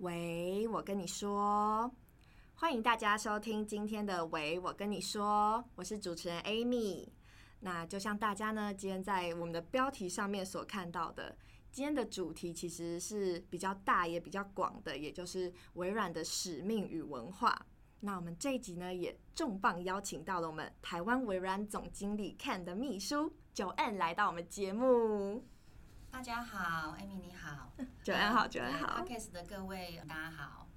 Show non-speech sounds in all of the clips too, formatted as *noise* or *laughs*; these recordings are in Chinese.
喂，我跟你说，欢迎大家收听今天的《喂，我跟你说》，我是主持人 Amy。那就像大家呢，今天在我们的标题上面所看到的，今天的主题其实是比较大也比较广的，也就是微软的使命与文化。那我们这一集呢，也重磅邀请到了我们台湾微软总经理 Ken 的秘书叫 Ann，来到我们节目。大家好，Amy 你好，Joanne 好，Joanne 好，Podcast 的各位大家好。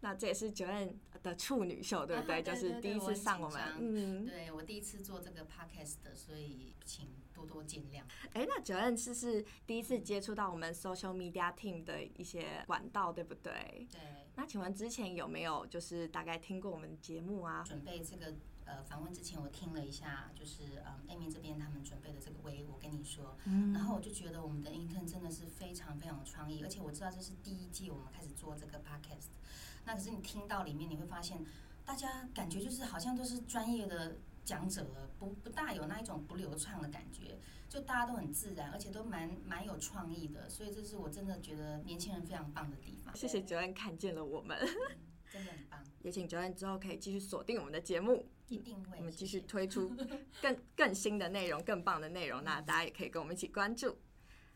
那这也是 Joanne 的处女秀，对不对？就是第一次上我们，嗯，对我第一次做这个 Podcast 的，所以请多多见谅。哎，那 Joanne 是是第一次接触到我们 Social Media Team 的一些管道，对不对？对。那请问之前有没有就是大概听过我们节目啊？准备这个。呃，访问之前我听了一下，就是嗯，Amy 这边他们准备的这个微，我跟你说，嗯，然后我就觉得我们的 intern 真的是非常非常有创意，而且我知道这是第一季我们开始做这个 podcast，那可是你听到里面你会发现，大家感觉就是好像都是专业的讲者了，不不大有那一种不流畅的感觉，就大家都很自然，而且都蛮蛮有创意的，所以这是我真的觉得年轻人非常棒的地方。谢谢 Joanne 看见了我们。真的很棒，也请 Joanne 之后可以继续锁定我们的节目，一定会，我们继续推出 *laughs* 更更新的内容、更棒的内容，那大家也可以跟我们一起关注。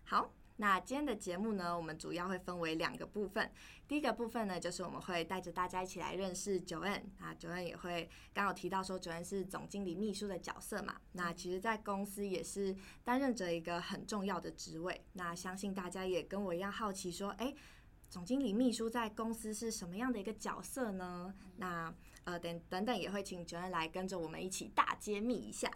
好，那今天的节目呢，我们主要会分为两个部分。第一个部分呢，就是我们会带着大家一起来认识 Joanne，那 Joanne 也会刚好提到说 Joanne 是总经理秘书的角色嘛，那其实，在公司也是担任着一个很重要的职位。那相信大家也跟我一样好奇说，哎。总经理秘书在公司是什么样的一个角色呢？那呃等等等也会请 Joanne 来跟着我们一起大揭秘一下。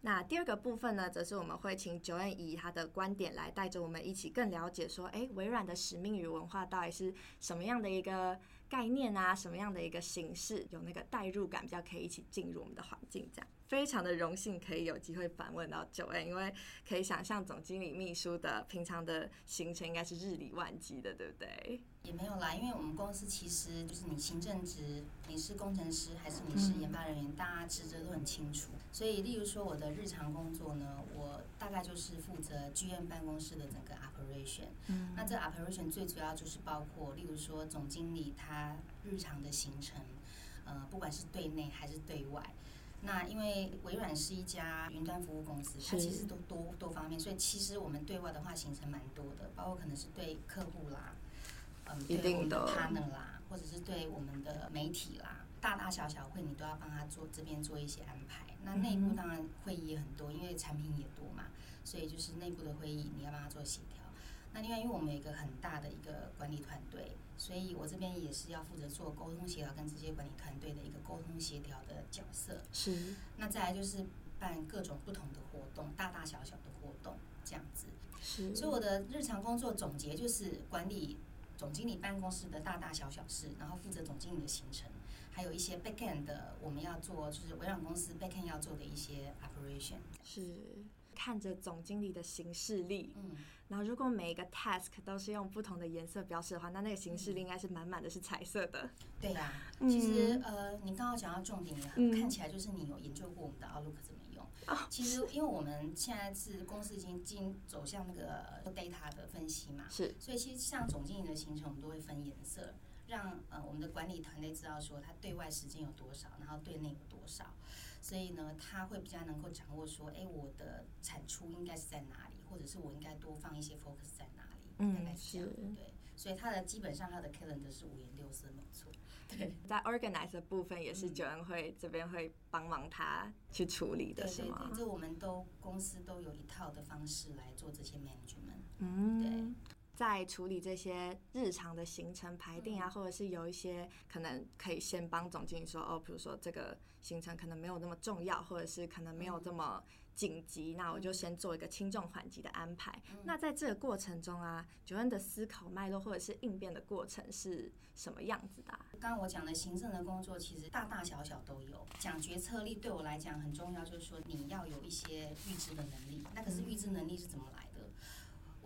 那第二个部分呢，则是我们会请 Joanne 以他的观点来带着我们一起更了解说，诶，微软的使命与文化到底是什么样的一个概念啊？什么样的一个形式？有那个代入感，比较可以一起进入我们的环境这样。非常的荣幸可以有机会访问到 Joanne，因为可以想象总经理秘书的平常的行程应该是日理万机的，对不对？也没有啦，因为我们公司其实就是你行政职，你是工程师还是你是研发人员，大家职责都很清楚。所以，例如说我的日常工作呢，我大概就是负责剧院办公室的整个 operation。嗯，那这 operation 最主要就是包括，例如说总经理他日常的行程，呃，不管是对内还是对外。那因为微软是一家云端服务公司，它其实都多多方面，所以其实我们对外的话行程蛮多的，包括可能是对客户啦，嗯，对我们的 partner 啦，或者是对我们的媒体啦，大大小小会你都要帮他做这边做一些安排。那内部当然会议也很多，因为产品也多嘛，所以就是内部的会议你要帮他做协调。那另外，因为我们有一个很大的一个管理团队，所以我这边也是要负责做沟通协调，跟这些管理团队的一个沟通协调的角色。是。那再来就是办各种不同的活动，大大小小的活动这样子。是。所以我的日常工作总结就是管理总经理办公室的大大小小事，然后负责总经理的行程，还有一些 backend 的我们要做，就是微软公司 backend 要做的一些 operation。是。看着总经理的行事历，嗯，然后如果每一个 task 都是用不同的颜色标示的话，那那个行事历应该是满满的是彩色的。对呀、啊，其实呃，你刚刚讲到重点看起来就是你有研究过我们的 Outlook 怎么用。其实因为我们现在是公司已经进走向那个 data 的分析嘛，是，所以其实像总经理的行程，我们都会分颜色。让呃我们的管理团队知道说他对外时间有多少，然后对内有多少，所以呢他会比较能够掌握说，哎，我的产出应该是在哪里，或者是我应该多放一些 focus 在哪里，大概是这样，对。所以他的基本上他的 calendar 是五颜六色，没错。*laughs* 对，在 organize 的部分也是 Joanne 会这边会帮忙他去处理的是吗？对对对，这我们都公司都有一套的方式来做这些 management。嗯，对。在处理这些日常的行程排定啊，或者是有一些可能可以先帮总经理说哦，比如说这个行程可能没有那么重要，或者是可能没有这么紧急，那我就先做一个轻重缓急的安排。那在这个过程中啊，Joanne 的思考脉络或者是应变的过程是什么样子的啊？刚刚我讲的行政的工作，其实大大小小都有。讲决策力对我来讲很重要，就是说你要有一些预知的能力。那可是预知能力是怎么来的？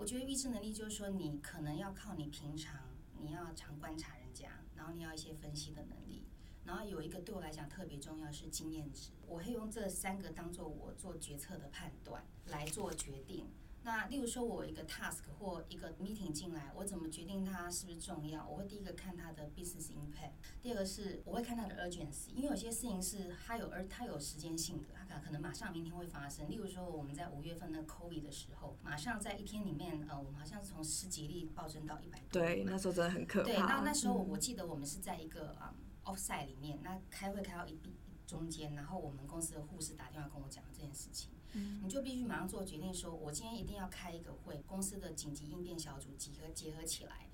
我觉得预知能力就是说，你可能要靠你平常，你要常观察人家，然后你要一些分析的能力，然后有一个对我来讲特别重要是经验值。我会用这三个当做我做决策的判断来做决定，那例如说，我一个 task 或一个 meeting 进来，我怎么决定它是不是重要？我会第一个看它的 business impact，第二个是我会看它的 urgency，因为有些事情是它有而它有时间性的，它可能马上明天会发生。例如说，我们在五月份那个 COVID 的时候，马上在一天里面，呃，我们好像从十几例暴增到一百多。对，那时候真的很可怕。对，那那时候我记得我们是在一个啊、um, offsite 里面，那开会开到一中间，然后我们公司的护士打电话跟我讲这件事情。你就必须马上做决定，说我今天一定要开一个会，公司的紧急应变小组集合结合起来，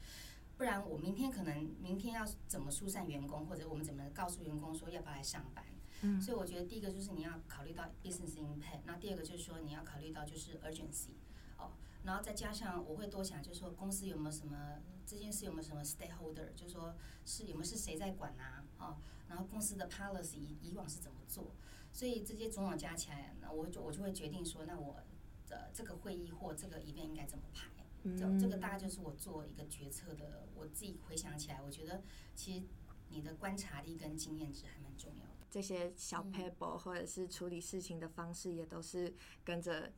不然我明天可能明天要怎么疏散员工，或者我们怎么告诉员工说要不要来上班。嗯，所以我觉得第一个就是你要考虑到 business impact，那第二个就是说你要考虑到就是 urgency，哦，然后再加上我会多想，就是说公司有没有什么这件事有没有什么 stakeholder，就是说是有没有是谁在管啊，哦，然后公司的 policy 以往是怎么做。所以这些种种加起来，那我就我就会决定说，那我的这个会议或这个 event 应该怎么排？这这个大概就是我做一个决策的。我自己回想起来，我觉得其实你的观察力跟经验值还蛮重要的。这些小 paper 或者是处理事情的方式，也都是跟着。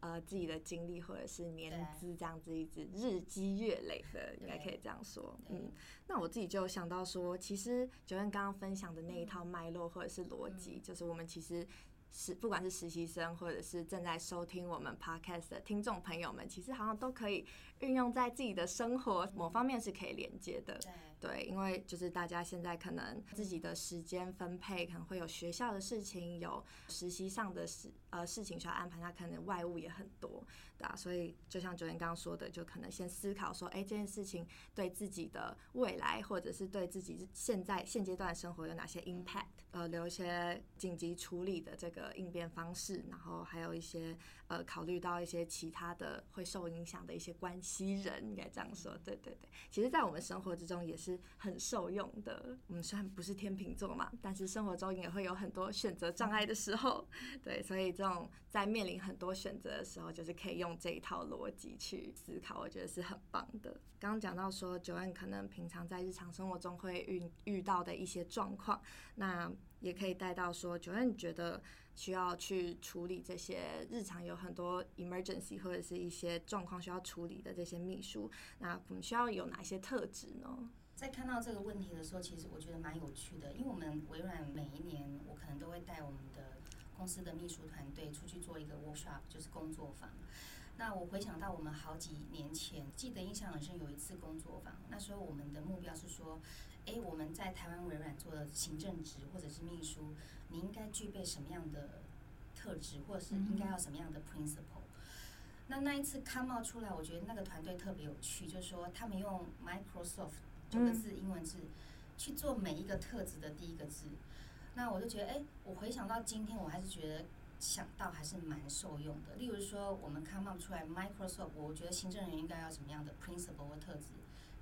呃，自己的经历或者是年资这样子一直日积月累的，应该可以这样说。嗯，那我自己就想到说，其实 Joanne 刚刚分享的那一套脉络或者是逻辑，就是我们其实。是，不管是实习生，或者是正在收听我们 podcast 的听众朋友们，其实好像都可以运用在自己的生活某方面是可以连接的。对，因为就是大家现在可能自己的时间分配，可能会有学校的事情，有实习上的事呃事情需要安排，那可能外务也很多，啊，所以就像昨天刚刚说的，就可能先思考说，哎，这件事情对自己的未来，或者是对自己现在现阶段生活有哪些 impact，呃，留一些紧急处理的这个。应变方式，然后还有一些呃，考虑到一些其他的会受影响的一些关系人，应该这样说，对对对。其实，在我们生活之中也是很受用的。我们虽然不是天秤座嘛，但是生活中也会有很多选择障碍的时候，对，所以这种在面临很多选择的时候，就是可以用用这一套逻辑去思考，我觉得是很棒的。刚刚讲到说，Joanne 可能平常在日常生活中会遇遇到的一些状况，那也可以带到说，Joanne 觉得。需要去处理这些日常有很多 emergency 或者是一些状况需要处理的这些秘书，那我们需要有哪些特质呢？在看到这个问题的时候，其实我觉得蛮有趣的，因为我们微软每一年，我可能都会带我们的公司的秘书团队出去做一个 workshop，就是工作坊。那我回想到我们好几年前，记得印象很深，有一次工作坊，那时候我们的目标是说，哎，我们在台湾微软做的行政职或者是秘书。你应该具备什么样的特质，或者是应该要什么样的 principle？那那一次 come out 出来，我觉得那个团队特别有趣，就是说他们用 Microsoft 九个字英文字去做每一个特质的第一个字。那我就觉得，哎，我回想到今天，我还是觉得想到还是蛮受用的。例如说，我们 come out 出来 Microsoft，我觉得行政人员应该要什么样的 principle 或特质？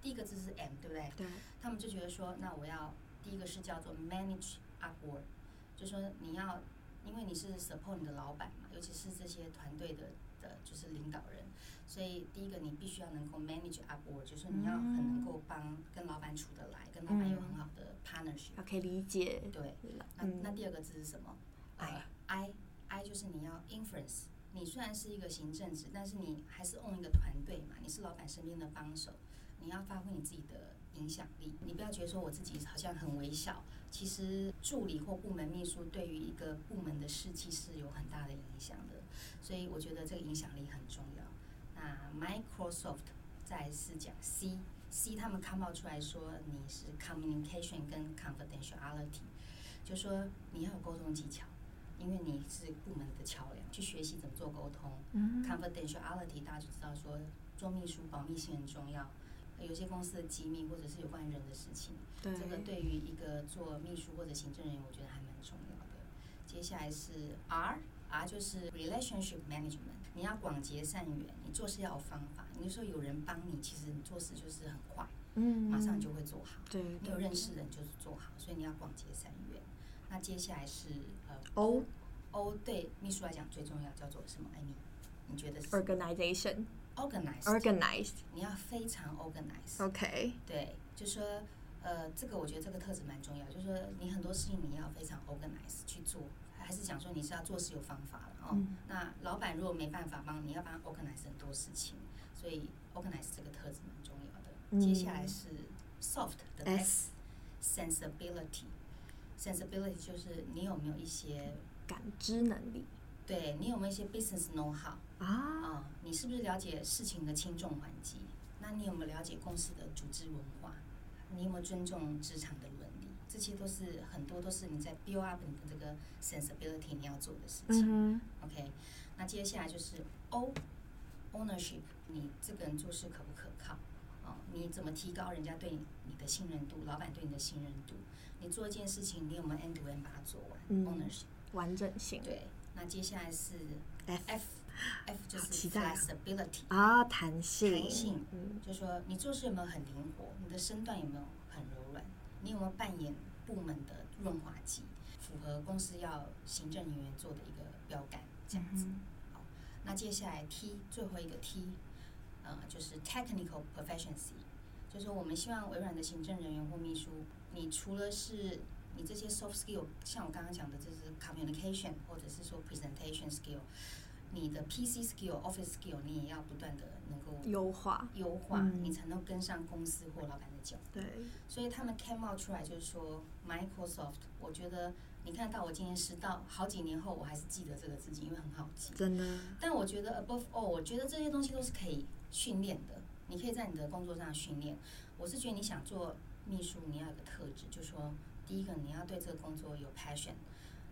第一个字是 M，对不对？对。他们就觉得说，那我要第一个是叫做 manage upward。就说你要，因为你是 support 你的老板嘛，尤其是这些团队的的，就是领导人，所以第一个你必须要能够 manage upward，就是你要很能够帮跟老板处得来，跟老板有很好的 partnership，他可以理解。对，那那第二个字是什么？呃，I I 就是你要 influence，你虽然是一个行政职，但是你还是 own 一个团队嘛，你是老板身边的帮手，你要发挥你自己的影响力，你不要觉得说我自己好像很微小。其实助理或部门秘书对于一个部门的士气是有很大的影响的，所以我觉得这个影响力很重要。那 Microsoft 再是讲 C，C 他们 come out 出来说你是 communication 跟 confidentiality，就说你要有沟通技巧，因为你是部门的桥梁，去学习怎么做沟通。Confidentiality 大家就知道说做秘书保密性很重要。有些公司的机密或者是有关人的事情，对这个对于一个做秘书或者行政人员，我觉得还蛮重要的。接下来是 R，R 就是 relationship management，你要广结善缘，你做事要有方法。你说有人帮你，其实你做事就是很快，嗯，马上就会做好。对，你有认识人就是做好，所以你要广结善缘。那接下来是呃 O，O 对秘书来讲最重要叫做什么？艾米，你觉得是？Organization。Organized, organized，你要非常 organized。OK，对，就说，呃，这个我觉得这个特质蛮重要，就是说你很多事情你要非常 organized 去做，还是讲说你是要做事有方法了哦。嗯、那老板如果没办法帮你，要帮他 organize 很多事情，所以 organize 这个特质蛮重要的。嗯、接下来是 soft 的 S，sensibility。Sensibility 就是你有没有一些感知能力？对，你有没有一些 business know how 啊？啊，你是不是了解事情的轻重缓急？那你有没有了解公司的组织文化？你有没有尊重职场的伦理？这些都是很多都是你在 build up 你的这个 sensibility 你要做的事情。嗯、OK，那接下来就是 O ownership，你这个人做事可不可靠？哦，你怎么提高人家对你的信任度？老板对你的信任度？你做一件事情，你有没有 end to end 把它做完、嗯、？ownership 完整性。对，那接下来是 F F F 就是 flexibility 啊，弹性。弹性，嗯，就是说你做事有没有很灵活？你的身段有没有很柔软？你有没有扮演部门的润滑剂，符合公司要行政人员做的一个标杆这样子？嗯、好，那接下来 T 最后一个 T，呃，就是 technical proficiency，就是说我们希望微软的行政人员或秘书，你除了是你这些 soft skill，像我刚刚讲的，就是 communication 或者是说 presentation skill。你的 PC skill、Office skill，你也要不断的能够优化，优化，嗯、你才能跟上公司或老板的脚步。对，所以他们 came out 出来就是说，Microsoft，我觉得你看到我今天是到好几年后，我还是记得这个字迹，因为很好记。真的。但我觉得 above all，我觉得这些东西都是可以训练的，你可以在你的工作上训练。我是觉得你想做秘书，你要有个特质，就是说，第一个你要对这个工作有 passion。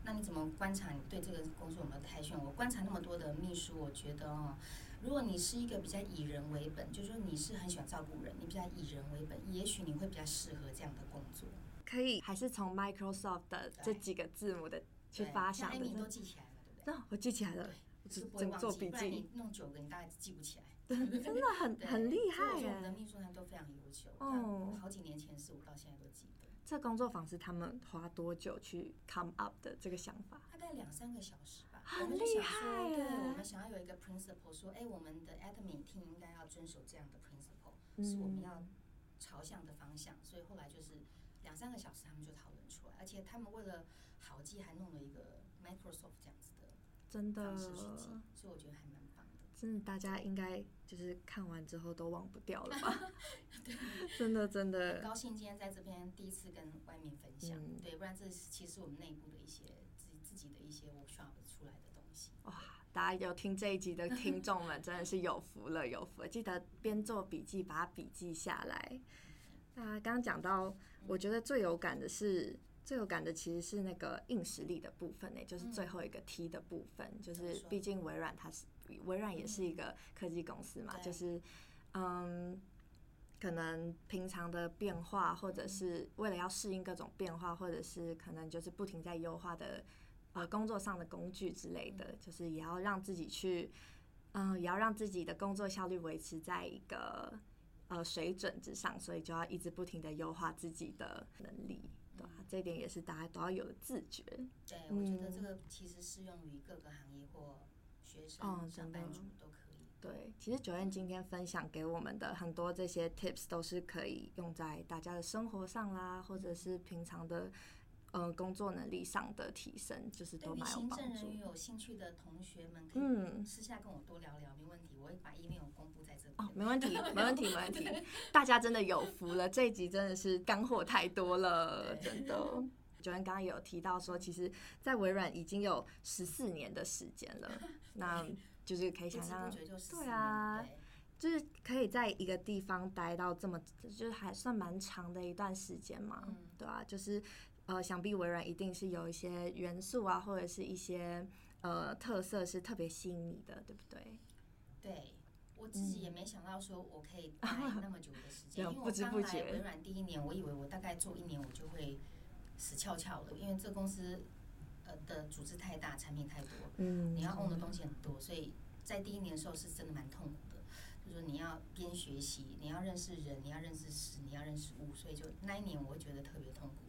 那你怎么观察你对这个工作有没有 passion？我观察那么多的秘书，我觉得哦，如果你是一个比较以人为本，就是说你是很喜欢照顾人，你比较以人为本，也许你会比较适合这样的工作。可以，还是从 Microsoft 的这几个字母的去发想的。那你都记起来了，对不对？那我记起来了，我是不会忘记，做笔记，不然你弄九个，你大概记不起来。*laughs* 真的 *laughs* 很很厉害耶！我们的秘书团都非常优秀，哦，好几年前事，我到现在都记得。这工作坊是他们花多久去 come up 的这个想法？大概两三个小时吧。很厉害耶！对，我们想要有一个 principle，说，哎，我们的 admin team 应该要遵守这样的 principle，是我们要朝向的方向。所以后来就是两三个小时，他们就讨论出来，而且他们为了好记，还弄了一个 Microsoft 这样子的真的，所以我觉得还蛮。真的，大家应该就是看完之后都忘不掉了吧？*laughs* *laughs* 真的真的，很高兴今天在这边第一次跟外面分享，嗯、对，不然这是其实我们内部的一些自己自己的一些 workshop 出来的东西。哇，大家有听这一集的听众们真的是有福了，有福了！记得边做笔记，把它笔记下来。大家刚刚讲到，我觉得最有感的是最有感的其实是那个硬实力的部分呢，就是最后一个 T 的部分，嗯、就是毕竟微软它是微软也是一个科技公司嘛，嗯、就是嗯。可能平常的变化，或者是为了要适应各种变化，或者是可能就是不停在优化的呃工作上的工具之类的，就是也要让自己去，嗯，也要让自己的工作效率维持在一个呃水准之上，所以就要一直不停的优化自己的能力，对啊？这一点也是大家都要有的自觉。对，我觉得这个其实适用于各个行业或学生、上班族都可以。对，其实 Joanne 今天分享给我们的很多这些 tips 都是可以用在大家的生活上啦，或者是平常的呃工作能力上的提升，就是都蛮有帮助。行政人员有兴趣的同学们可以私下跟我多聊聊，没问题，我会把 email 公布在这里。哦，没问题，没问题，没问题。大家真的有福了，这一集真的是干货太多了，真的。Joanne 刚刚有提到说，其实，在微软已经有十四年的时间了，*laughs* 那。就是可以想象，对啊，就是可以在一个地方待到这么，就是还算蛮长的一段时间嘛，对啊，就是呃，想必微软一定是有一些元素啊，或者是一些呃特色是特别吸引你的，对不对？对，我自己也没想到说我可以待那么久的时间，*laughs* 因为我刚来微软第一年，我以为我大概做一年我就会死翘翘了，因为这公司。呃的组织太大，产品太多，嗯，你要 own 的东西很多，所以在第一年的时候是真的蛮痛苦的。就是说你要边学习，你要认识人，你要认识事，你要认识物，所以就那一年我会觉得特别痛苦。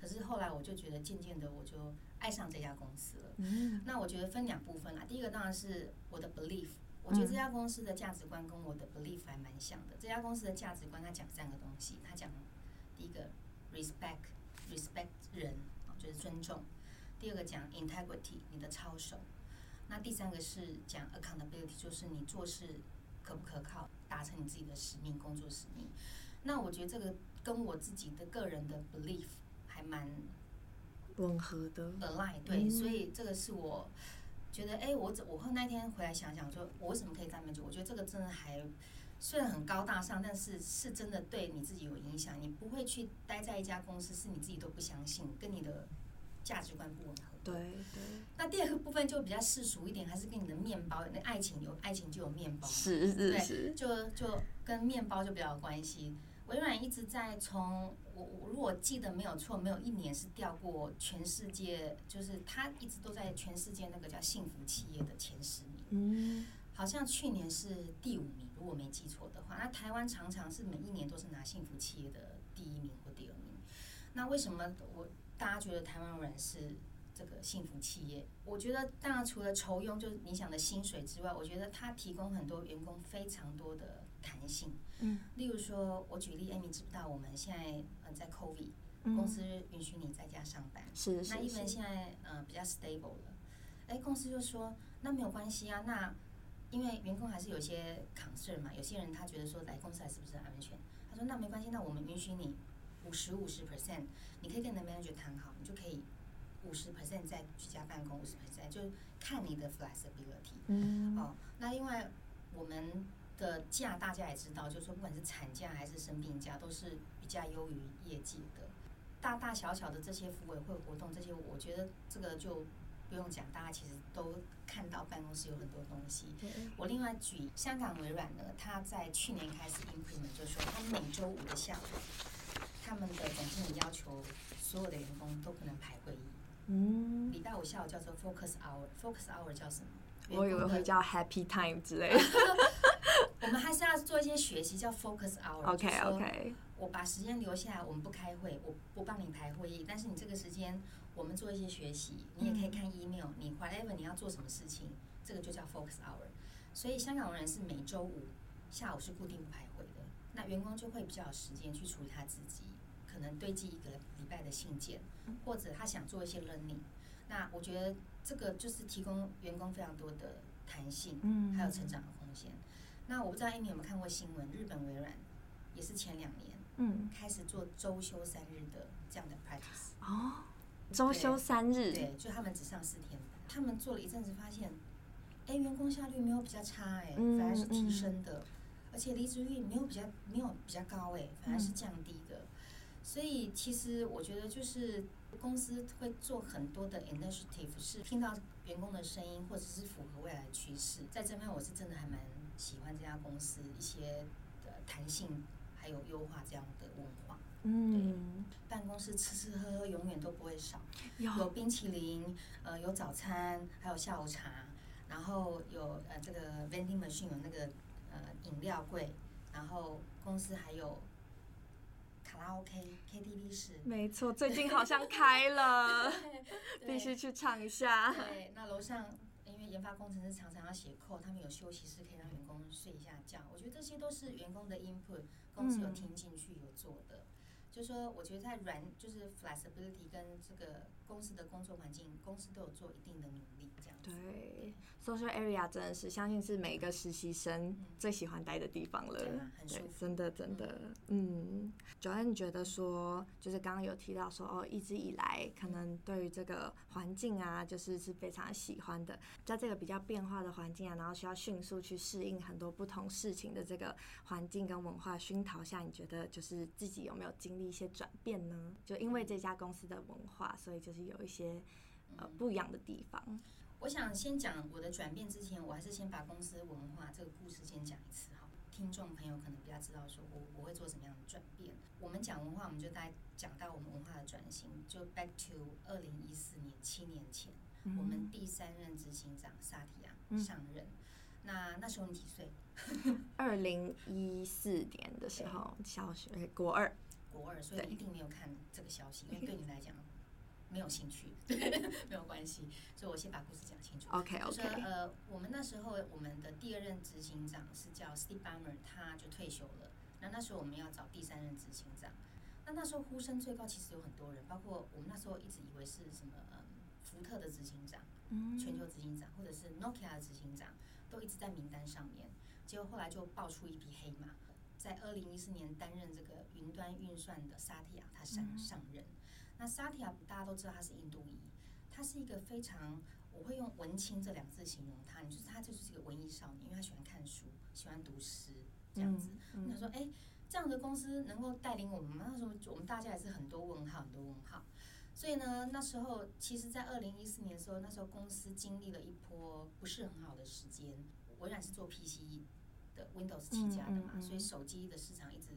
可是后来我就觉得渐渐的我就爱上这家公司了。嗯，那我觉得分两部分啦，第一个当然是我的 belief，我觉得这家公司的价值观跟我的 belief 还蛮像的。这家公司的价值观它讲三个东西，它讲第一个 respect，respect 人，就是尊重。第二个讲 integrity，你的操守。那第三个是讲 accountability，就是你做事可不可靠，达成你自己的使命、工作使命。那我觉得这个跟我自己的个人的 belief 还蛮吻合的，align 对，所以这个是我觉得，哎，我我后那天回来想想，说我为什么可以站那么久？我觉得这个真的还虽然很高大上，但是是真的对你自己有影响。你不会去待在一家公司，是你自己都不相信，跟你的价值观不吻合。对对。那第二个部分就比较世俗一点，还是跟你的面包，那爱情有爱情就有面包，是是是，就就跟面包就比较有关系。微软一直在从我我如果记得没有错，没有一年是掉过全世界，就是它一直都在全世界那个叫幸福企业的前十名。嗯，好像去年是第五名，如果没记错的话。那台湾常常是每一年都是拿幸福企业的第一名或第二名。那为什么我大家觉得台湾人是这个幸福企业？我觉得当然除了酬庸就是你想的薪水之外，我觉得它提供很多员工非常多的弹性。嗯，例如说，我举例，Amy 知不知道我们现在呃在 COVID，公司允许你在家上班，是是。那一文现在呃比较 stable 了，哎，公司就说那没有关系啊，那因为员工还是有些 concern 嘛，有些人他觉得说来公司还是不是很安全，他说那没关系，那我们允许你五十五十 percent，你可以跟你的 manager 谈好，你就可以五十 percent 在居家办公，五十 percent 就看你的 flexibility。嗯。哦，那另外我们。的假大家也知道，就是说不管是产假还是生病假，都是比较优于业绩的。大大小小的这些服委会活动，这些我觉得这个就不用讲，大家其实都看到办公室有很多东西。我另外举香港微软呢，他在去年开始 implement，就是说他每周五的下午，他们的总经理要求所有的员工都不能排会议。嗯。礼拜五下午叫做 focus hour，focus hour 叫什么？我以为会叫 happy time 之类的。*laughs* 我们还是要做一些学习，叫 focus hour。OK OK。我把时间留下来，我们不开会，我不帮你排会议，但是你这个时间我们做一些学习，你也可以看 email，你 whatever 你要做什么事情，这个就叫 focus hour。所以香港人是每周五下午是固定不排会的，那员工就会比较有时间去处理他自己，可能堆积一个礼拜的信件，或者他想做一些 learning。那我觉得这个就是提供员工非常多的弹性，嗯还有成长的空间。那我不知道 Amy 有没有看过新闻，日本微软也是前两年，嗯，开始做周休三日的这样的 practice。哦，周休三日，对，就他们只上四天班。他们做了一阵子，发现，哎，员工效率没有比较差，哎，反而是提升的，而且离职率没有比较没有比较高，哎，反而是降低的。所以其实我觉得就是公司会做很多的 initiative，是听到员工的声音，或者是符合未来的趋势。在这边我是真的还蛮。喜欢这家公司一些的弹性，还有优化这样的文化。嗯，办公室吃吃喝喝永远都不会少，有冰淇淋，呃，有早餐，还有下午茶，然后有呃这个 vending machine 有那个呃饮料柜，然后公司还有卡拉 OK KTV 室。没错，最近好像开了，必须去唱一下。对，那楼上因为。研发工程师常常要写 code，他们有休息室可以让员工睡一下觉。我觉得这些都是员工的 input，公司有听进去有做的。就说我觉得在软就是 flexibility 跟这个公司的工作环境，公司都有做一定的努力，这样子。对，social area 真的是相信是每一个实习生最喜欢待的地方了。对，很舒服。真的真的，嗯。Joanne 你觉得说，就是刚刚有提到说，哦，一直以来可能对于这个环境啊，就是是非常喜欢的，在这个比较变化的环境啊，然后需要迅速去适应很多不同事情的这个环境跟文化熏陶下，你觉得就是自己有没有经历一些转变呢？就因为这家公司的文化，所以就是有一些呃不一样的地方。我想先讲我的转变之前，我还是先把公司文化这个故事先讲一次哈。听众朋友可能比较知道说我我会做什么样的转变。我们讲文化，我们就大概讲到我们文化的转型，就 back to 二零一四年七年前，我们第三任执行长萨提亚上任。那那时候你几岁？*laughs* 二零一四年的时候，小学国二。国二，所以一定没有看这个消息，因为对你来讲没有兴趣，*laughs* 没有关系。所以我先把故事讲清楚。OK OK。就是呃，我们那时候我们的第二任执行长是叫 Steve Ballmer，他就退休了。那那时候我们要找第三任执行长。那那时候呼声最高，其实有很多人，包括我们那时候一直以为是什么福特的执行长，嗯，全球执行长，或者是 Nokia 的执行长，都一直在名单上面。结果后来就爆出一匹黑马，在二零一四年担任这个云端运算的萨提亚，他上上任。那萨提亚大家都知道他是印度裔，他是一个非常，我会用文青这两个字形容他，就是他就是一个文艺少年，因为他喜欢看书，喜欢读诗这样子。他、说：“哎，这样的公司能够带领我们吗？”那时候我们大家也是很多问号，很多问号。所以呢，那时候其实，在二零一四年的时候，那时候公司经历了一波不是很好的时间。微软是做 PC 的 Windows 起家的嘛，嗯嗯嗯、所以手机的市场一直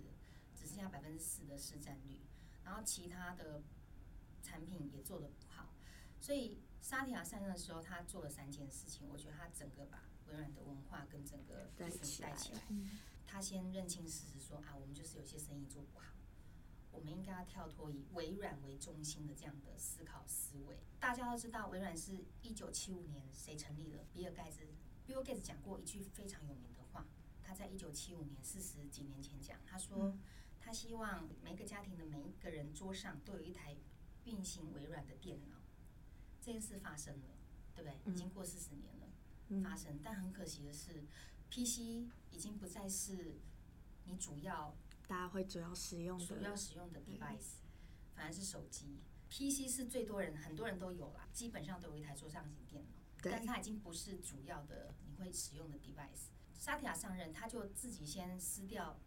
只剩下百分之四的市占率，然后其他的。产品也做得不好，所以沙提亚上任的时候，他做了三件事情。我觉得他整个把微软的文化跟整个带起来。他先认清事实，说啊，我们就是有些生意做不好，我们应该要跳脱以微软为中心的这样的思考思维。大家都知道，微软是一九七五年谁成立的？比尔盖茨。比尔盖茨讲过一句非常有名的话，他在一九七五年四十几年前讲，他说他希望每个家庭的每一个人桌上都有一台。运行微软的电脑，这件事发生了，对不对？已经过四十年了，嗯、发生。但很可惜的是，PC 已经不再是你主要大家会主要使用的主要使用的 device，反而是手机。PC 是最多人很多人都有啦，基本上都有一台桌上型电脑，但是它已经不是主要的你会使用的 device。萨提亚上任，他就自己先撕掉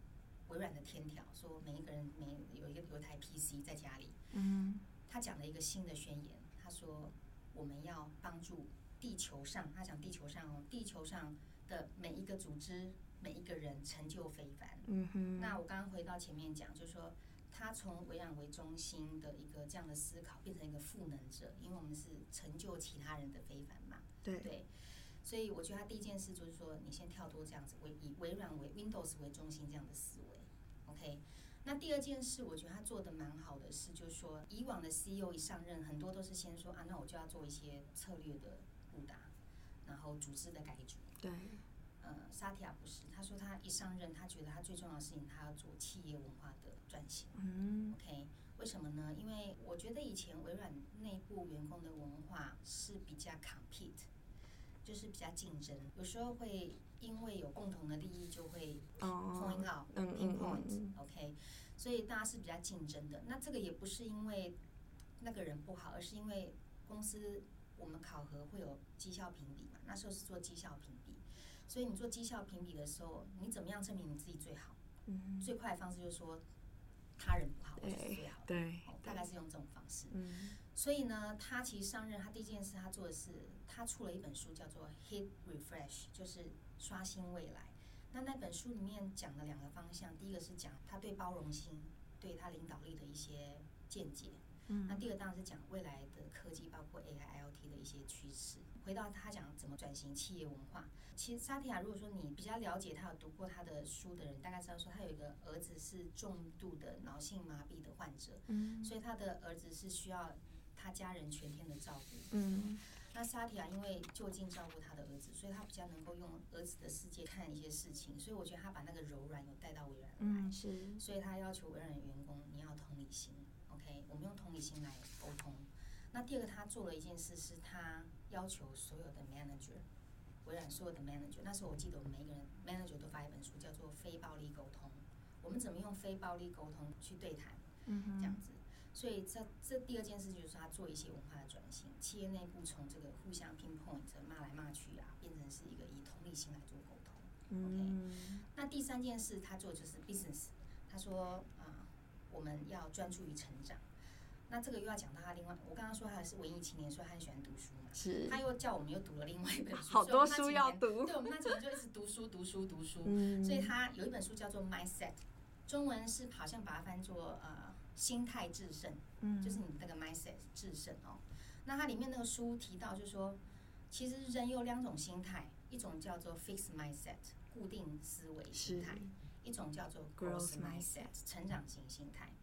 微软的天条，说每一个人每有一个有一台 PC 在家里，嗯。他讲了一个新的宣言，他说我们要帮助地球上，他讲地球上哦，地球上的每一个组织、每一个人成就非凡。嗯哼。那我刚刚回到前面讲，就是说他从微软为中心的一个这样的思考，变成一个赋能者，因为我们是成就其他人的非凡嘛。对对。所以我觉得他第一件事就是说，你先跳脱这样子，为以微软为 Windows 为中心这样的思维。OK。那第二件事，我觉得他做的蛮好的是，就是说，以往的 CEO 一上任，很多都是先说啊，那我就要做一些策略的布达，然后组织的改组。对。呃，沙提亚不是，他说他一上任，他觉得他最重要的事情，他要做企业文化的转型。嗯。OK，为什么呢？因为我觉得以前微软内部员工的文化是比较 compete，就是比较竞争，有时候会。因为有共同的利益，就会 point out、pinpoint，OK，所以大家是比较竞争的。那这个也不是因为那个人不好，而是因为公司我们考核会有绩效评比嘛。那时候是做绩效评比，所以你做绩效评比的时候，你怎么样证明你自己最好？嗯，最快的方式就是说他人不好，我就是最好的。对，大概是用这种方式。嗯，所以呢，他其实上任，他第一件事他做的是，他出了一本书，叫做 Hit Refresh，就是。刷新未来，那那本书里面讲了两个方向，第一个是讲他对包容心、对他领导力的一些见解。嗯，那第二个当然是讲未来的科技，包括 AI、IoT 的一些趋势。回到他讲怎么转型企业文化，其实萨提亚，如果说你比较了解他，有读过他的书的人，大概知道说他有一个儿子是重度的脑性麻痹的患者，嗯，所以他的儿子是需要他家人全天的照顾，嗯。那萨提亚因为就近照顾他的儿子，所以他比较能够用儿子的世界看一些事情，所以我觉得他把那个柔软有带到微软来，嗯，是，所以他要求微软的员工你要同理心，OK，我们用同理心来沟通。那第二个他做了一件事，是他要求所有的 manager，微软所有的 manager，那时候我记得我们每一个人 manager 都发一本书，叫做《非暴力沟通》，我们怎么用非暴力沟通去对谈，嗯，这样子。所以这这第二件事就是他做一些文化的转型，企业内部从这个互相 pinpoint 骂来骂去啊，变成是一个以同理心来做沟通。OK，那第三件事他做就是 business，他说啊，我们要专注于成长。那这个又要讲到他另外，我刚刚说他是文艺青年，所以他很喜欢读书嘛。是。他又叫我们又读了另外一本书，*laughs* 好多书要读。对，我们那几年就一直读书读书读书。嗯。所以他有一本书叫做 Mindset，中文是好像把它翻作呃。心态制胜，嗯，就是你那个 mindset 制胜哦。那它里面那个书提到，就是说，其实人有两种心态，一种叫做 fixed mindset 固定思维心态，一种叫做 growth mindset 成长型心态。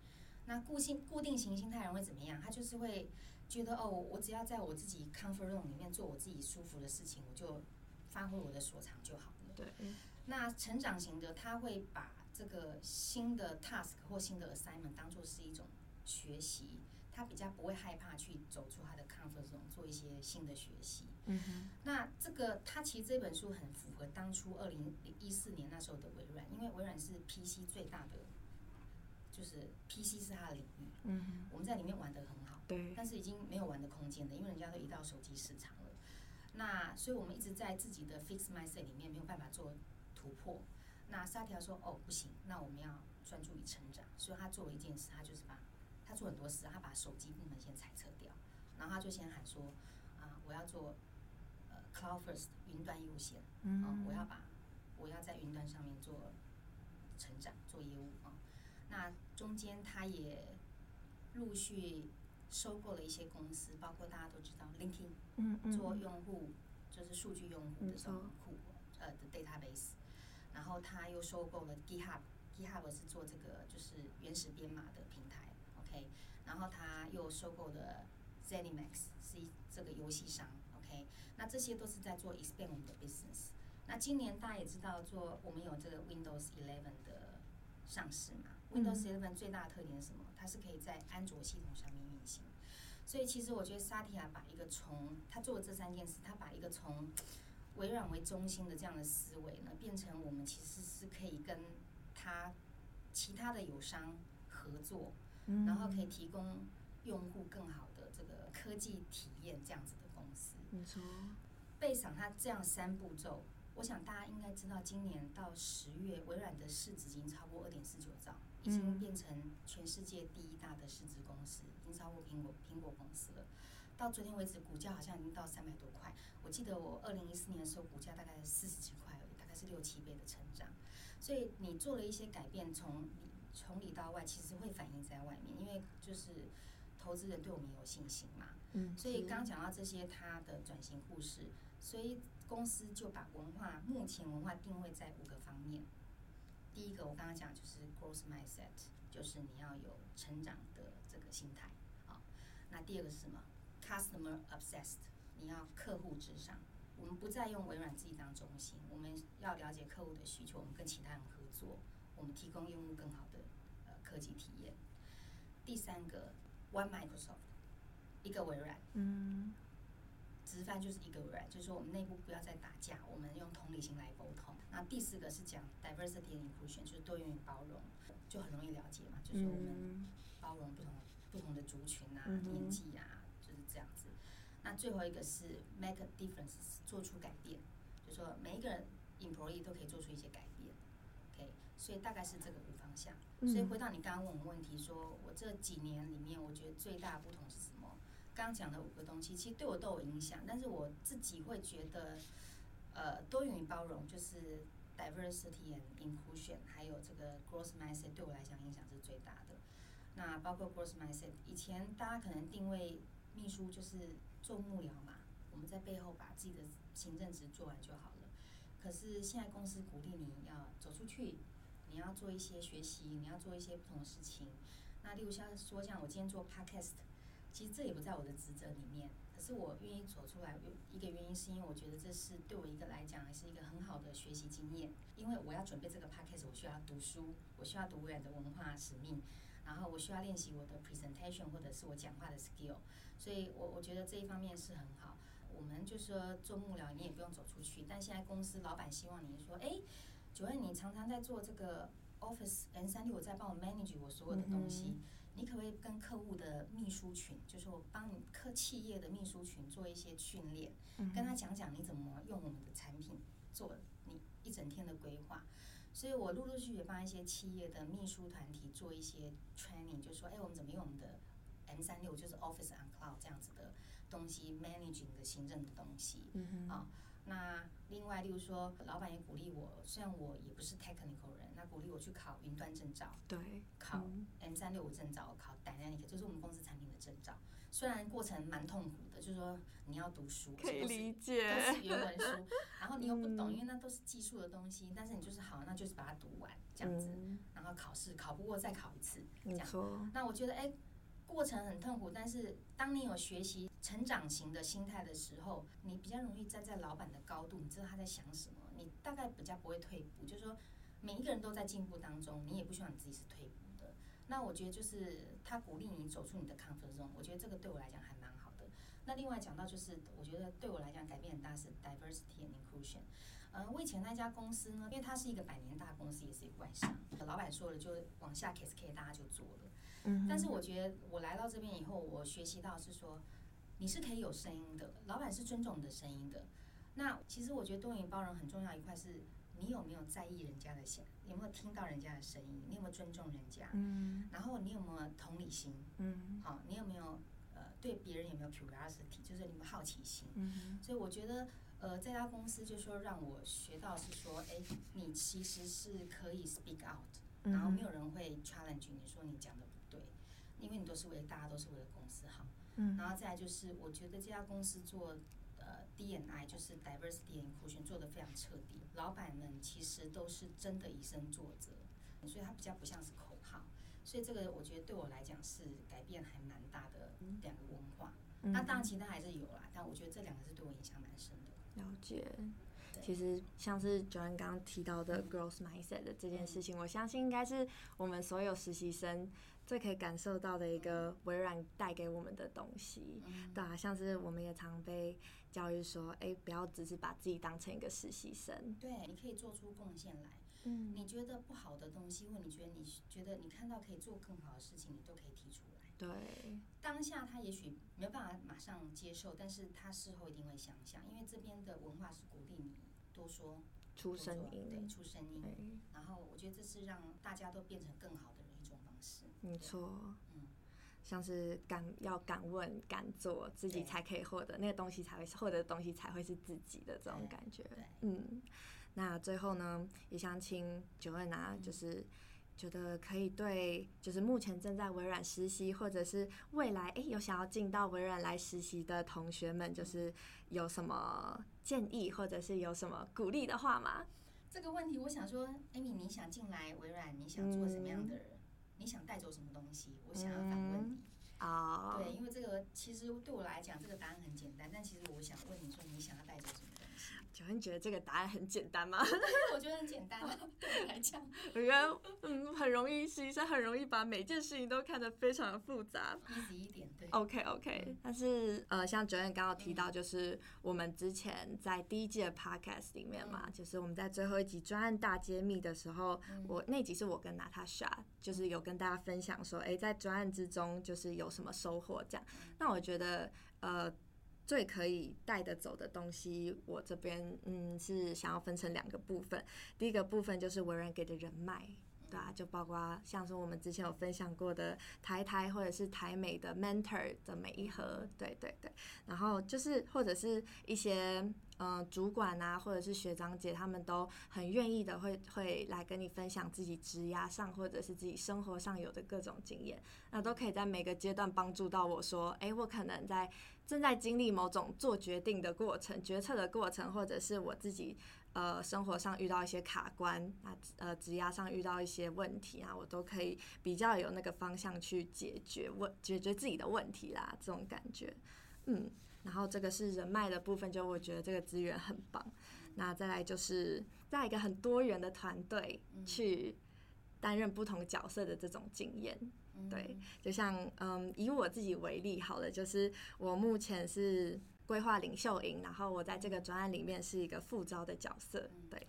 那固性固定型心态人会怎么样？他就是会觉得哦，我只要在我自己 comfort zone 里面做我自己舒服的事情，我就发挥我的所长就好了。对。那成长型的他会把这个新的 task 或新的 assignment 当做是一种学习他比较不会害怕去走出他的 comfort zone，做一些新的学习。嗯哼。那这个他其实这本书很符合当初二零一四年那时候的微软，因为微软是 PC 最大的，就是 PC 是它的领域。嗯哼。我们在里面玩的很好。对。但是已经没有玩的空间了，因为人家都移到手机市场了。那所以我们一直在自己的 fixed mindset 里面没有办法做突破。那沙提亚说：“哦，不行，那我们要专注于成长。”所以他做了一件事，他就是把。他做很多事，他把手机部门先裁撤掉，然后他就先喊说：“啊，我要做呃 cloud first 云端优先，嗯、啊，我要把我要在云端上面做成长做业务啊。那中间他也陆续收购了一些公司，包括大家都知道 LinkedIn，嗯嗯，做用户就是数据用户的这种库呃的 database，然后他又收购了 GitHub，GitHub 是做这个就是原始编码的平台。OK，然后他又收购了 ZeniMax，是一这个游戏商。OK，那这些都是在做 expand 我们的 business。那今年大家也知道，做我们有这个 Windows 11的上市嘛。Windows 11最大的特点是什么？它是可以在安卓系统上面运行。所以其实我觉得萨提亚把一个从他做的这三件事，他把一个从微软为中心的这样的思维呢，变成我们其实是可以跟他其他的友商合作。然后可以提供用户更好的这个科技体验，这样子的公司。没错。贝赏他这样三步骤，我想大家应该知道，今年到十月，微软的市值已经超过二点四九兆，已经变成全世界第一大的市值公司，已经超过苹果苹果公司了。到昨天为止，股价好像已经到三百多块。我记得我二零一四年的时候，股价大概四十几块而已，大概是六七倍的成长。所以你做了一些改变，从从里到外，其实会反映在外面，因为就是投资人对我们有信心嘛。嗯。所以刚讲到这些，他的转型故事，所以公司就把文化目前文化定位在五个方面。第一个，我刚刚讲就是 growth mindset，就是你要有成长的这个心态啊。那第二个是什么？customer obsessed，你要客户至上。我们不再用微软自己当中心，我们要了解客户的需求，我们跟其他人合作。我们提供用户更好的呃科技体验。第三个，One Microsoft，一个微软，嗯，直翻就是一个微软，就是说我们内部不要再打架，我们用同理心来沟通。那第四个是讲 Diversity and Inclusion，就是多元与包容，就很容易了解嘛，就是我们包容不同不同的族群啊、年纪啊，就是这样子。那最后一个是 Make a Difference，做出改变，就说每一个人 employee 都可以做出一些改变。OK，所以大概是这个五方向。所以回到你刚刚问我问题，说我这几年里面，我觉得最大的不同是什么？刚刚讲的五个东西，其实对我都有影响。但是我自己会觉得，呃，多元与包容就是 diversity and inclusion，还有这个 growth mindset 对我来讲影响是最大的。那包括 growth mindset，以前大家可能定位秘书就是做幕僚嘛，我们在背后把自己的行政职做完就好了。可是现在公司鼓励你要走出去。你要做一些学习，你要做一些不同的事情。那例如像说，像我今天做 podcast，其实这也不在我的职责里面。可是我愿意走出来，一个原因是因为我觉得这是对我一个来讲，还是一个很好的学习经验。因为我要准备这个 podcast，我需要读书，我需要读微软的文化使命，然后我需要练习我的 presentation 或者是我讲话的 skill。所以我我觉得这一方面是很好。我们就说做幕僚，你也不用走出去。但现在公司老板希望你说，哎。九月，你常常在做这个 Office N 三六，我在帮我 manage 我所有的东西。你可不可以跟客户的秘书群，就是我帮你客企业的秘书群做一些训练，跟他讲讲你怎么用我们的产品做你一整天的规划。所以我陆陆续续帮一些企业的秘书团体做一些 training，就是说，哎，我们怎么用我们的 M 三六，就是 Office on Cloud 这样子的东西，managing 的行政的东西，嗯啊。那另外，例如说，老板也鼓励我，虽然我也不是 technical 人，那鼓励我去考云端证照，对，考 M 三六五证照，考 Dynamic，就是我们公司产品的证照。虽然过程蛮痛苦的，就是说你要读书，可以理解，都是原文你又不懂，因为那都是技术的东西，但是你就是好，那就是把它读完这样子，然后考试考不过再考一次，这样。那我觉得，哎。过程很痛苦，但是当你有学习成长型的心态的时候，你比较容易站在老板的高度，你知道他在想什么，你大概比较不会退步。就是说，每一个人都在进步当中，你也不希望你自己是退步的。那我觉得就是他鼓励你走出你的 comfort zone，我觉得这个对我来讲还蛮。那另外讲到就是，我觉得对我来讲改变很大是 diversity and inclusion。呃，我以前那家公司呢，因为它是一个百年大公司，也是一个外商，老板说了就往下 cascade，大家就做了。嗯。但是我觉得我来到这边以后，我学习到是说，你是可以有声音的，老板是尊重你的声音的。那其实我觉得多元包容很重要一块是。你有没有在意人家的想？有没有听到人家的声音？你有没有尊重人家？嗯。然后你有没有同理心？嗯。好，你有没有呃对别人有没有 curiosity？就是你们好奇心。嗯。所以我觉得呃这家公司就说让我学到是说，哎，你其实是可以 speak out，然后没有人会 challenge 你说你讲的不对，因为你都是为了大家都是为了公司好。嗯。然后再来就是我觉得这家公司做呃。D N I 就是 diversity and inclusion 做的非常彻底，老板们其实都是真的以身作则，所以他比较不像是所以这个我觉得对我来讲是改变还蛮大的两个文化。嗯、那当然其他还是有啦，但我觉得这两个是对我影响蛮深的。了解，其实像是 Joanne 刚刚提到的 growth mindset 的这件事情，嗯、我相信应该是我们所有实习生。最可以感受到的一个微软带给我们的东西，嗯、对啊，像是我们也常被教育说，哎、欸，不要只是把自己当成一个实习生，对，你可以做出贡献来。嗯，你觉得不好的东西，或你觉得你觉得你看到可以做更好的事情，你都可以提出来。对，当下他也许没有办法马上接受，但是他事后一定会想想，因为这边的文化是鼓励你多说出声音，对，出声音。对然后我觉得这是让大家都变成更好的一种方式。没错，嗯，像是敢要敢问敢做，自己才可以获得那个东西，才会获得的东西才会是自己的这种感觉。对嗯，那最后呢，也想请 Joanne，就是觉得可以对，就是目前正在微软实习，或者是未来哎、欸、有想要进到微软来实习的同学们，就是有什么建议，或者是有什么鼓励的话吗？这个问题，我想说，Amy，你想进来微软，你想做什么样的人？嗯你想带走什么东西？我想要反问你啊！嗯 oh. 对，因为这个其实对我来讲，这个答案很简单。但其实我想问你说，你想要带走什么？九恩觉得这个答案很简单吗？我觉得很简单，*laughs* 对我来讲，我觉得嗯很容易，实际上很容易把每件事情都看得非常的复杂。easy 一点，对。OK OK，嗯、但是呃，像九恩刚刚提到，就是我们之前在第一季的 Podcast 里面嘛，嗯、就是我们在最后一集专案大揭秘的时候，嗯、我那集是我跟 Natasha 就是有跟大家分享说，哎、欸，在专案之中就是有什么收获这样。嗯、那我觉得呃。最可以带得走的东西，我这边嗯是想要分成两个部分。第一个部分就是微软给的人脉，对啊，就包括像是我们之前有分享过的台台或者是台美的 mentor 的每一盒，对对对。然后就是或者是一些嗯主管啊，或者是学长姐，他们都很愿意的会会来跟你分享自己职涯上或者是自己生活上有的各种经验，那都可以在每个阶段帮助到我说，哎，我可能在。正在经历某种做决定的过程、决策的过程，或者是我自己呃生活上遇到一些卡关啊，呃职涯上遇到一些问题啊，我都可以比较有那个方向去解决问解决自己的问题啦，这种感觉，嗯，然后这个是人脉的部分，就我觉得这个资源很棒。那再来就是在一个很多元的团队去担任不同角色的这种经验。对，就像嗯，以我自己为例好了，就是我目前是规划领袖营，然后我在这个专案里面是一个副招的角色。对，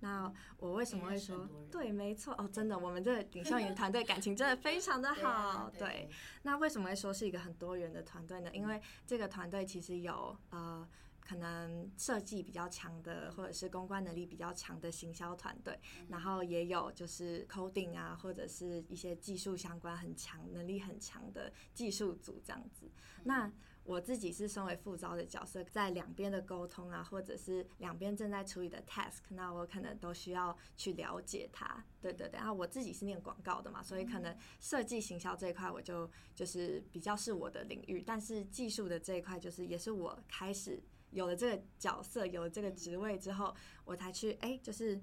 那我为什么会说对？没错哦，真的，我们这个领袖营团队感情真的非常的好。*laughs* 对，那为什么会说是一个很多元的团队呢？因为这个团队其实有呃。可能设计比较强的，或者是公关能力比较强的行销团队，然后也有就是 coding 啊，或者是一些技术相关很强、能力很强的技术组这样子。那我自己是身为副招的角色，在两边的沟通啊，或者是两边正在处理的 task，那我可能都需要去了解它。对对对，然后我自己是念广告的嘛，所以可能设计行销这一块我就就是比较是我的领域，但是技术的这一块就是也是我开始。有了这个角色，有了这个职位之后，我才去哎、欸，就是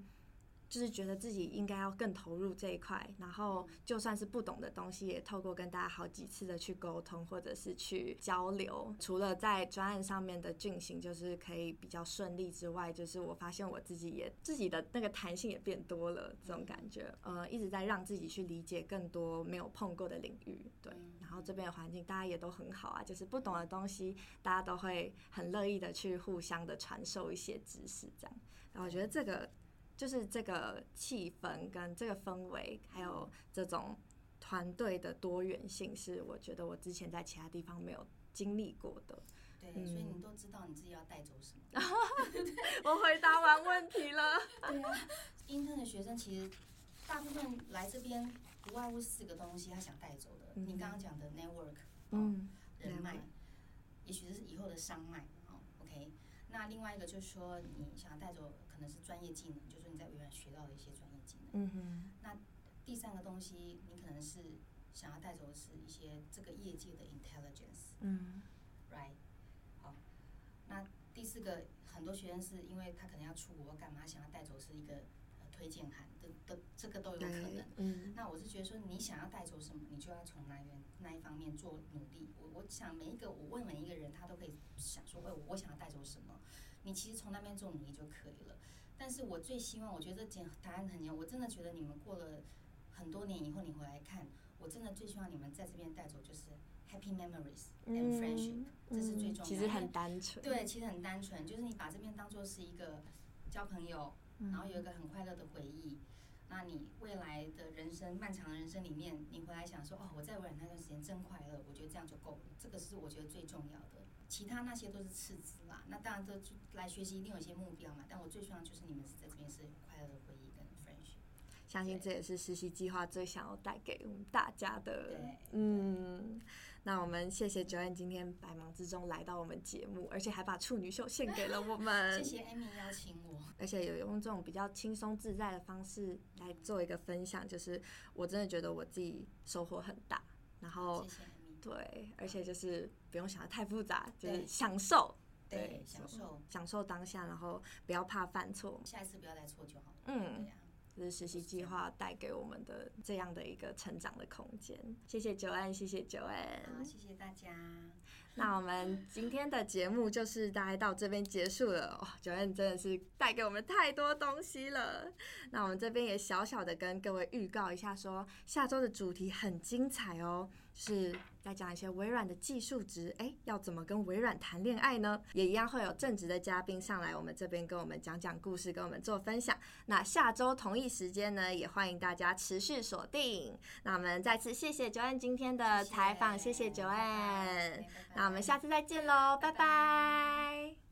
就是觉得自己应该要更投入这一块，然后就算是不懂的东西，也透过跟大家好几次的去沟通或者是去交流，除了在专案上面的进行就是可以比较顺利之外，就是我发现我自己也自己的那个弹性也变多了，这种感觉，呃，一直在让自己去理解更多没有碰过的领域，对，然后这边的环境大家也都很好啊，就是不懂的东西大家都会很乐意的去互相的传授一些知识，这样，然后我觉得这个。就是这个气氛跟这个氛围，还有这种团队的多元性，是我觉得我之前在其他地方没有经历过的。对，嗯、所以你都知道你自己要带走什么。*laughs* 我回答完问题了。*laughs* 对啊，intern 的学生其实大部分来这边不外乎四个东西，他想带走的。嗯、你刚刚讲的 network，嗯，人脉，也许是以后的商脉。OK，那另外一个就是说，你想带走。可能是专业技能，就你在微软学到的一些专业技能。嗯哼。那第三个东西，你可能是想要带走的是一些这个业界的 intelligence。嗯。Right。好。那第四个，很多学生是因为他可能要出国干嘛，想要带走是一个推荐函的的，这个都有可能。嗯。那我是觉得说，你想要带走什么，你就要从那边那一方面做努力。我我想每一个我问每一个人，他都可以想说，喂，我想要带走什么。你其实从那边做努力就可以了，但是我最希望，我觉得简答案很简，我真的觉得你们过了很多年以后，你回来看，我真的最希望你们在这边带走就是 happy memories and friendship，这是最重要的。其实很单纯。对，其实很单纯，就是你把这边当做是一个交朋友，然后有一个很快乐的回忆。那你未来的人生漫长的人生里面，你回来想说，哦，我在微软那段时间真快乐，我觉得这样就够了，这个是我觉得最重要的。其他那些都是次之啦，那当然这来学习一定有一些目标嘛。但我最重要就是你们是在这边是有快乐的回忆跟 friendship。相信这也是实习计划最想要带给我们大家的。对，嗯，那我们谢谢 Joanne 今天百忙之中来到我们节目，而且还把处女秀献给了我们。*laughs* 谢谢 Amy 邀请我，而且有用这种比较轻松自在的方式来做一个分享，就是我真的觉得我自己收获很大。然后。谢谢对，而且就是不用想得太复杂，就是享受，对，享受，享受当下，然后不要怕犯错，下一次不要再错就好了。嗯，对啊，这是实习计划带给我们的这样的一个成长的空间。谢谢 Joanne，谢谢 Joanne，好，谢谢大家。那我们今天的节目就是大概到这边结束了。哇，Joanne 真的是带给我们太多东西了。那我们这边也小小的跟各位预告一下说，说下周的主题很精彩哦，是。要讲一些微软的技术值，哎，要怎么跟微软谈恋爱呢？也一样会有正职的嘉宾上来，我们这边跟我们讲讲故事，跟我们做分享。那下周同一时间呢，也欢迎大家持续锁定。那我们再次谢谢 Joanne 今天的采访，谢谢 Joanne。那我们下次再见喽，拜拜。拜拜。